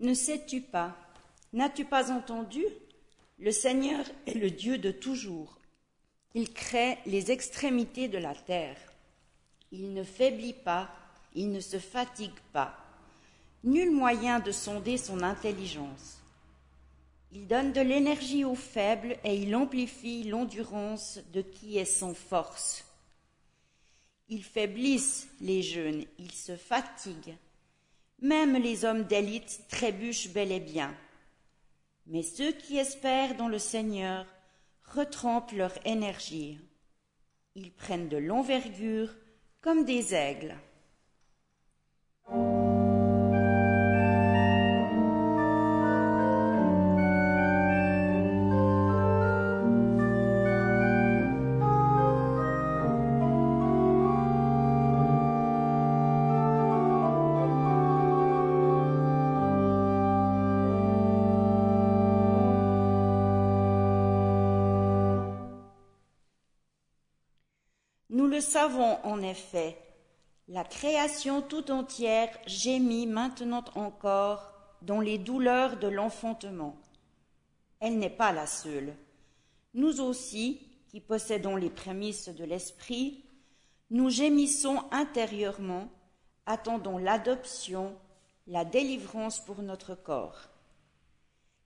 Ne sais-tu pas, n'as-tu pas entendu? Le Seigneur est le Dieu de toujours. Il crée les extrémités de la terre. Il ne faiblit pas, il ne se fatigue pas. Nul moyen de sonder son intelligence. Il donne de l'énergie aux faibles et il amplifie l'endurance de qui est sans force. Ils faiblissent les jeunes, ils se fatiguent. Même les hommes d'élite trébuchent bel et bien. Mais ceux qui espèrent dans le Seigneur retrempent leur énergie. Ils prennent de l'envergure comme des aigles. Le savons en effet, la création tout entière gémit maintenant encore dans les douleurs de l'enfantement. Elle n'est pas la seule. Nous aussi, qui possédons les prémices de l'esprit, nous gémissons intérieurement, attendons l'adoption, la délivrance pour notre corps.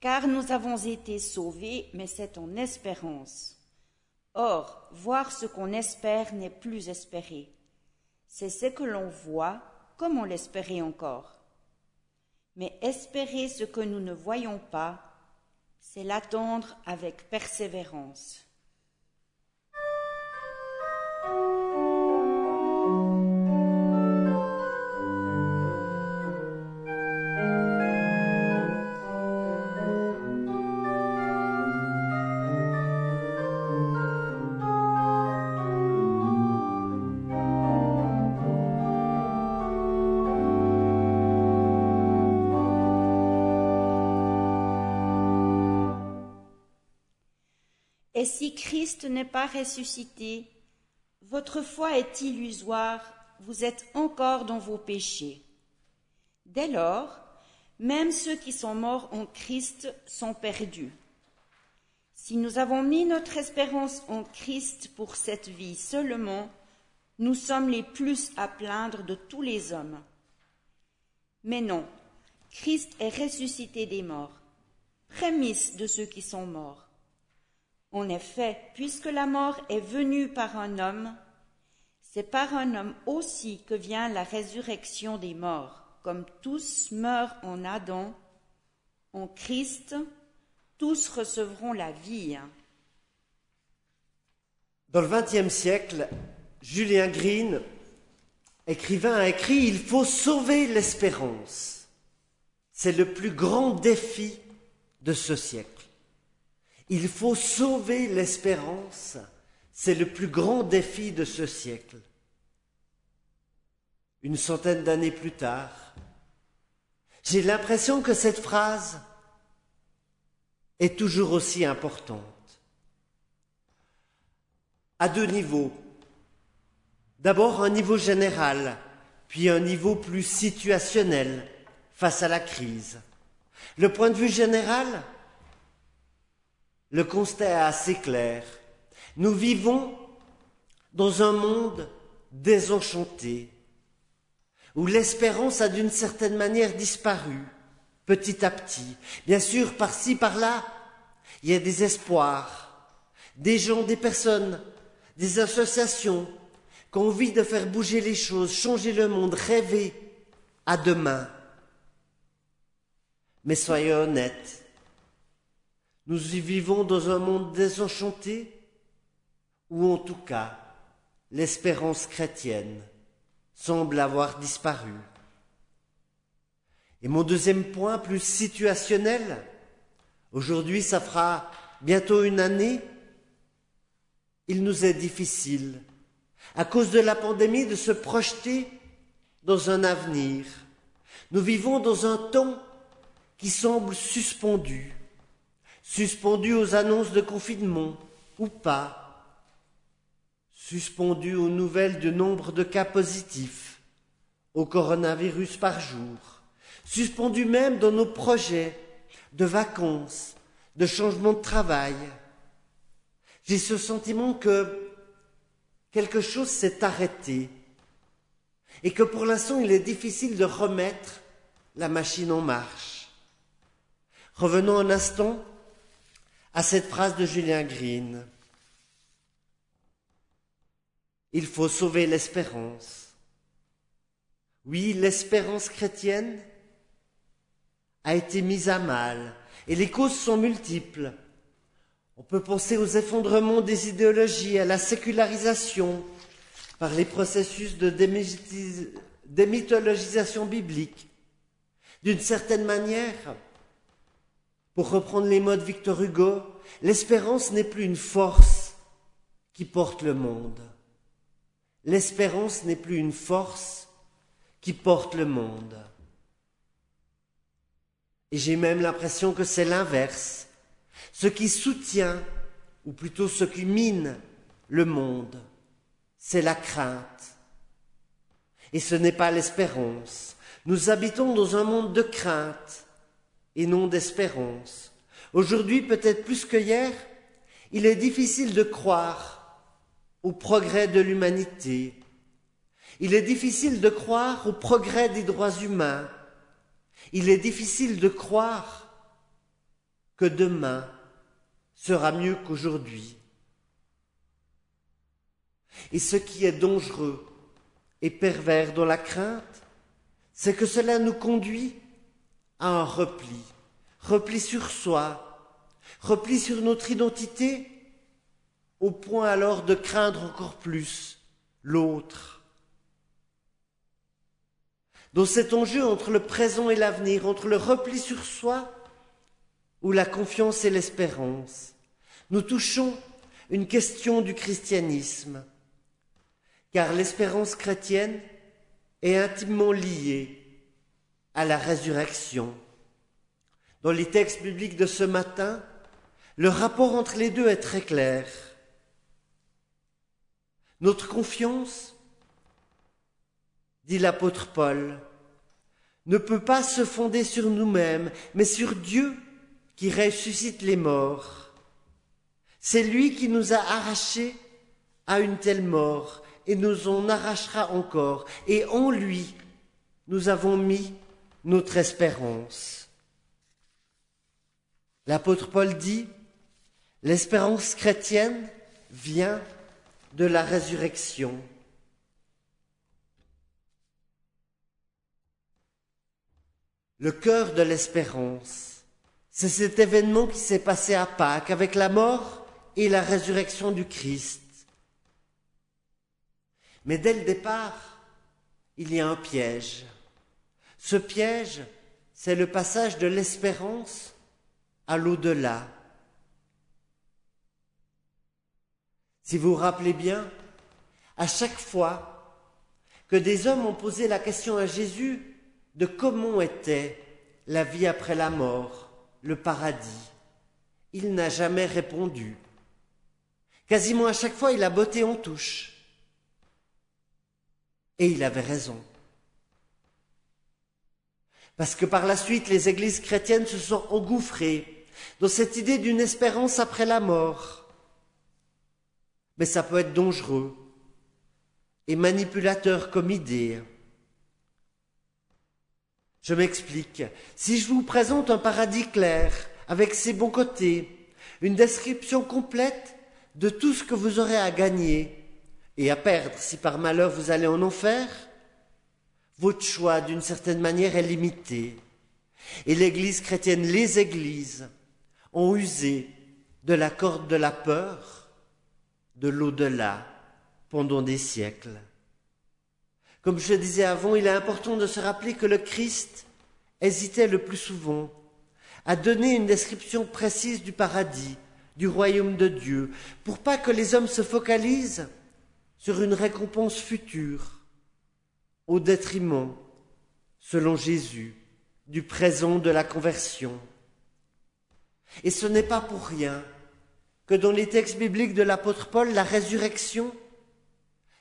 Car nous avons été sauvés, mais c'est en espérance. Or, voir ce qu'on espère n'est plus espérer. C'est ce que l'on voit, comme on l'espérait encore. Mais espérer ce que nous ne voyons pas, c'est l'attendre avec persévérance. N'est pas ressuscité, votre foi est illusoire, vous êtes encore dans vos péchés. Dès lors, même ceux qui sont morts en Christ sont perdus. Si nous avons mis notre espérance en Christ pour cette vie seulement, nous sommes les plus à plaindre de tous les hommes. Mais non, Christ est ressuscité des morts, prémisse de ceux qui sont morts. En effet, puisque la mort est venue par un homme, c'est par un homme aussi que vient la résurrection des morts. Comme tous meurent en Adam, en Christ, tous recevront la vie. Dans le XXe siècle, Julien Green, écrivain, a écrit Il faut sauver l'espérance. C'est le plus grand défi de ce siècle. Il faut sauver l'espérance. C'est le plus grand défi de ce siècle. Une centaine d'années plus tard, j'ai l'impression que cette phrase est toujours aussi importante. À deux niveaux. D'abord un niveau général, puis un niveau plus situationnel face à la crise. Le point de vue général, le constat est assez clair. Nous vivons dans un monde désenchanté, où l'espérance a d'une certaine manière disparu, petit à petit. Bien sûr, par-ci, par-là, il y a des espoirs, des gens, des personnes, des associations qui ont envie de faire bouger les choses, changer le monde, rêver à demain. Mais soyons honnêtes, nous y vivons dans un monde désenchanté, ou en tout cas, l'espérance chrétienne semble avoir disparu. Et mon deuxième point, plus situationnel, aujourd'hui ça fera bientôt une année, il nous est difficile, à cause de la pandémie, de se projeter dans un avenir. Nous vivons dans un temps qui semble suspendu suspendu aux annonces de confinement ou pas, suspendu aux nouvelles du nombre de cas positifs au coronavirus par jour, suspendus même dans nos projets de vacances, de changement de travail. J'ai ce sentiment que quelque chose s'est arrêté et que pour l'instant il est difficile de remettre la machine en marche. Revenons un instant à cette phrase de Julien Green. Il faut sauver l'espérance. Oui, l'espérance chrétienne a été mise à mal et les causes sont multiples. On peut penser aux effondrements des idéologies, à la sécularisation par les processus de démythologisation biblique. D'une certaine manière, pour reprendre les mots de Victor Hugo, l'espérance n'est plus une force qui porte le monde. L'espérance n'est plus une force qui porte le monde. Et j'ai même l'impression que c'est l'inverse. Ce qui soutient, ou plutôt ce qui mine le monde, c'est la crainte. Et ce n'est pas l'espérance. Nous habitons dans un monde de crainte et non d'espérance. Aujourd'hui, peut-être plus que hier, il est difficile de croire au progrès de l'humanité. Il est difficile de croire au progrès des droits humains. Il est difficile de croire que demain sera mieux qu'aujourd'hui. Et ce qui est dangereux et pervers dans la crainte, c'est que cela nous conduit à un repli, repli sur soi, repli sur notre identité, au point alors de craindre encore plus l'autre. Dans cet enjeu entre le présent et l'avenir, entre le repli sur soi ou la confiance et l'espérance, nous touchons une question du christianisme, car l'espérance chrétienne est intimement liée à la résurrection. Dans les textes bibliques de ce matin, le rapport entre les deux est très clair. Notre confiance, dit l'apôtre Paul, ne peut pas se fonder sur nous-mêmes, mais sur Dieu qui ressuscite les morts. C'est lui qui nous a arrachés à une telle mort et nous en arrachera encore. Et en lui, nous avons mis notre espérance. L'apôtre Paul dit, l'espérance chrétienne vient de la résurrection. Le cœur de l'espérance, c'est cet événement qui s'est passé à Pâques avec la mort et la résurrection du Christ. Mais dès le départ, il y a un piège. Ce piège, c'est le passage de l'espérance à l'au-delà. Si vous vous rappelez bien, à chaque fois que des hommes ont posé la question à Jésus de comment était la vie après la mort, le paradis, il n'a jamais répondu. Quasiment à chaque fois, il a botté en touche. Et il avait raison. Parce que par la suite, les églises chrétiennes se sont engouffrées dans cette idée d'une espérance après la mort. Mais ça peut être dangereux et manipulateur comme idée. Je m'explique. Si je vous présente un paradis clair, avec ses bons côtés, une description complète de tout ce que vous aurez à gagner et à perdre si par malheur vous allez en enfer, votre choix, d'une certaine manière, est limité. Et l'Église chrétienne, les Églises, ont usé de la corde de la peur, de l'au-delà, pendant des siècles. Comme je le disais avant, il est important de se rappeler que le Christ hésitait le plus souvent à donner une description précise du paradis, du royaume de Dieu, pour pas que les hommes se focalisent sur une récompense future au détriment, selon Jésus, du présent de la conversion. Et ce n'est pas pour rien que dans les textes bibliques de l'apôtre Paul, la résurrection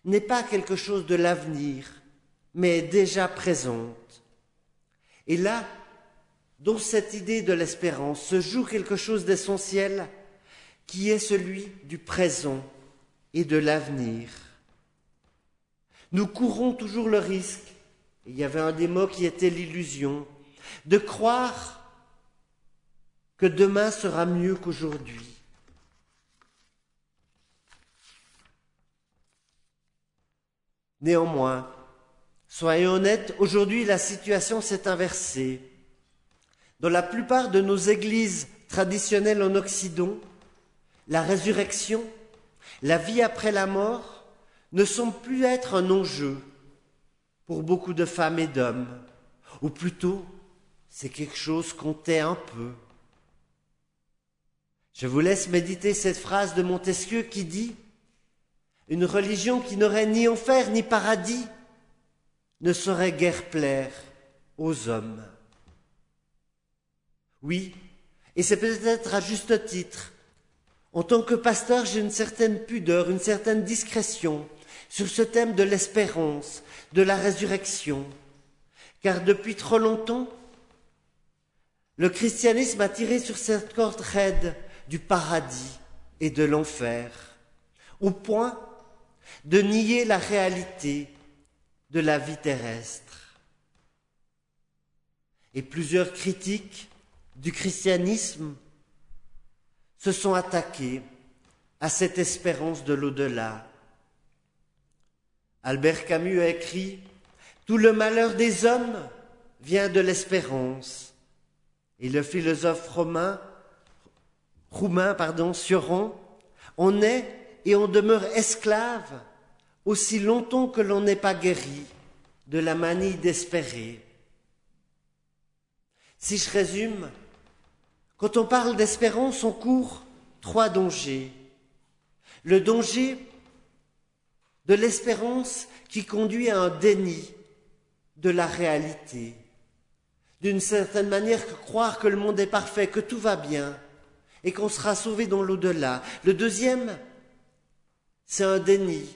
n'est pas quelque chose de l'avenir, mais déjà présente. Et là, dans cette idée de l'espérance, se joue quelque chose d'essentiel qui est celui du présent et de l'avenir. Nous courons toujours le risque, il y avait un des mots qui était l'illusion, de croire que demain sera mieux qu'aujourd'hui. Néanmoins, soyons honnêtes, aujourd'hui la situation s'est inversée. Dans la plupart de nos églises traditionnelles en Occident, la résurrection, la vie après la mort, ne semble plus être un enjeu pour beaucoup de femmes et d'hommes, ou plutôt c'est quelque chose qu'on tait un peu. Je vous laisse méditer cette phrase de Montesquieu qui dit Une religion qui n'aurait ni enfer ni paradis ne saurait guère plaire aux hommes. Oui, et c'est peut-être à juste titre. En tant que pasteur, j'ai une certaine pudeur, une certaine discrétion sur ce thème de l'espérance, de la résurrection, car depuis trop longtemps, le christianisme a tiré sur cette corde raide du paradis et de l'enfer, au point de nier la réalité de la vie terrestre. Et plusieurs critiques du christianisme se sont attaqués à cette espérance de l'au-delà. Albert Camus a écrit Tout le malheur des hommes vient de l'espérance. Et le philosophe romain roumain, pardon, Suron, on est et on demeure esclave aussi longtemps que l'on n'est pas guéri de la manie d'espérer. Si je résume, quand on parle d'espérance, on court trois dangers. Le danger de l'espérance qui conduit à un déni de la réalité. D'une certaine manière, croire que le monde est parfait, que tout va bien, et qu'on sera sauvé dans l'au-delà. Le deuxième, c'est un déni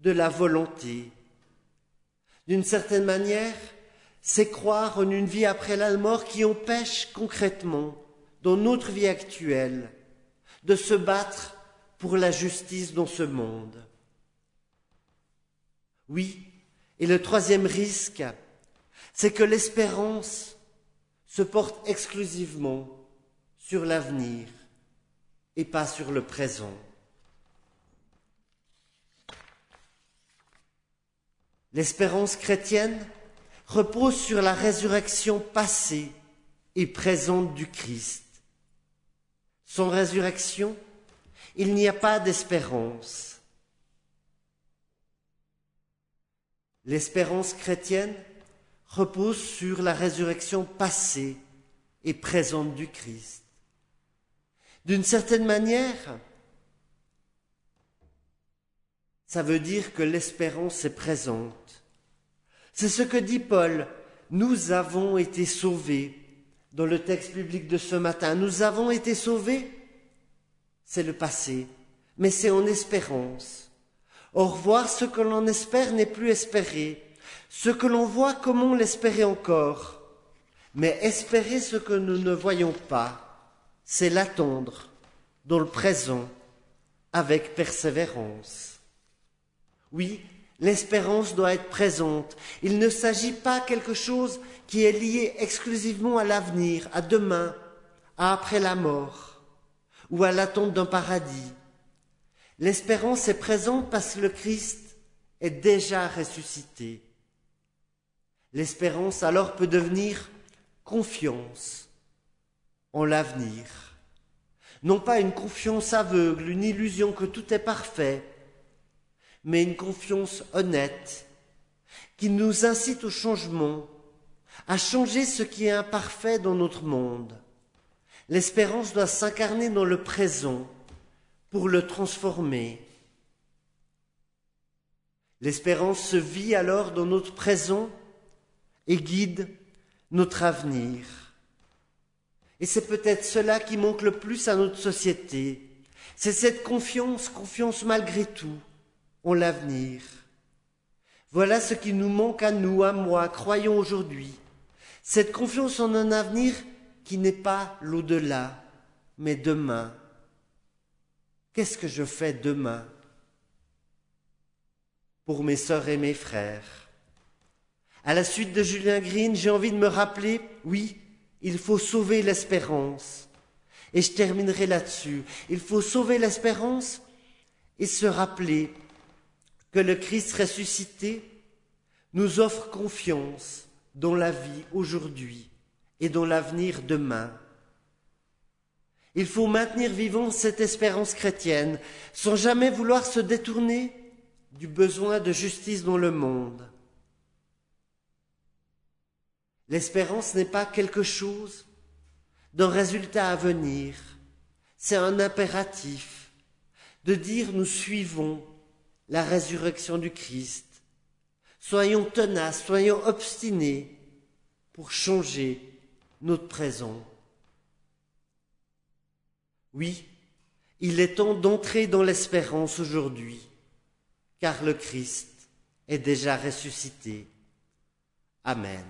de la volonté. D'une certaine manière, c'est croire en une vie après la mort qui empêche concrètement, dans notre vie actuelle, de se battre pour la justice dans ce monde. Oui, et le troisième risque, c'est que l'espérance se porte exclusivement sur l'avenir et pas sur le présent. L'espérance chrétienne repose sur la résurrection passée et présente du Christ. Sans résurrection, il n'y a pas d'espérance. L'espérance chrétienne repose sur la résurrection passée et présente du Christ. D'une certaine manière, ça veut dire que l'espérance est présente. C'est ce que dit Paul. Nous avons été sauvés. Dans le texte biblique de ce matin, nous avons été sauvés. C'est le passé, mais c'est en espérance. Or, voir ce que l'on espère n'est plus espérer. Ce que l'on voit, comment l'espérer encore? Mais espérer ce que nous ne voyons pas, c'est l'attendre dans le présent avec persévérance. Oui, l'espérance doit être présente. Il ne s'agit pas quelque chose qui est lié exclusivement à l'avenir, à demain, à après la mort, ou à l'attente d'un paradis. L'espérance est présente parce que le Christ est déjà ressuscité. L'espérance alors peut devenir confiance, en l'avenir. Non pas une confiance aveugle, une illusion que tout est parfait, mais une confiance honnête qui nous incite au changement, à changer ce qui est imparfait dans notre monde. L'espérance doit s'incarner dans le présent pour le transformer. L'espérance se vit alors dans notre présent et guide notre avenir. Et c'est peut-être cela qui manque le plus à notre société. C'est cette confiance, confiance malgré tout, en l'avenir. Voilà ce qui nous manque à nous, à moi, croyons aujourd'hui. Cette confiance en un avenir qui n'est pas l'au-delà, mais demain. Qu'est-ce que je fais demain pour mes sœurs et mes frères? À la suite de Julien Green, j'ai envie de me rappeler, oui, il faut sauver l'espérance. Et je terminerai là-dessus. Il faut sauver l'espérance et se rappeler que le Christ ressuscité nous offre confiance dans la vie aujourd'hui et dans l'avenir demain. Il faut maintenir vivant cette espérance chrétienne sans jamais vouloir se détourner du besoin de justice dans le monde. L'espérance n'est pas quelque chose d'un résultat à venir, c'est un impératif de dire nous suivons la résurrection du Christ. Soyons tenaces, soyons obstinés pour changer notre présent. Oui, il est temps d'entrer dans l'espérance aujourd'hui, car le Christ est déjà ressuscité. Amen.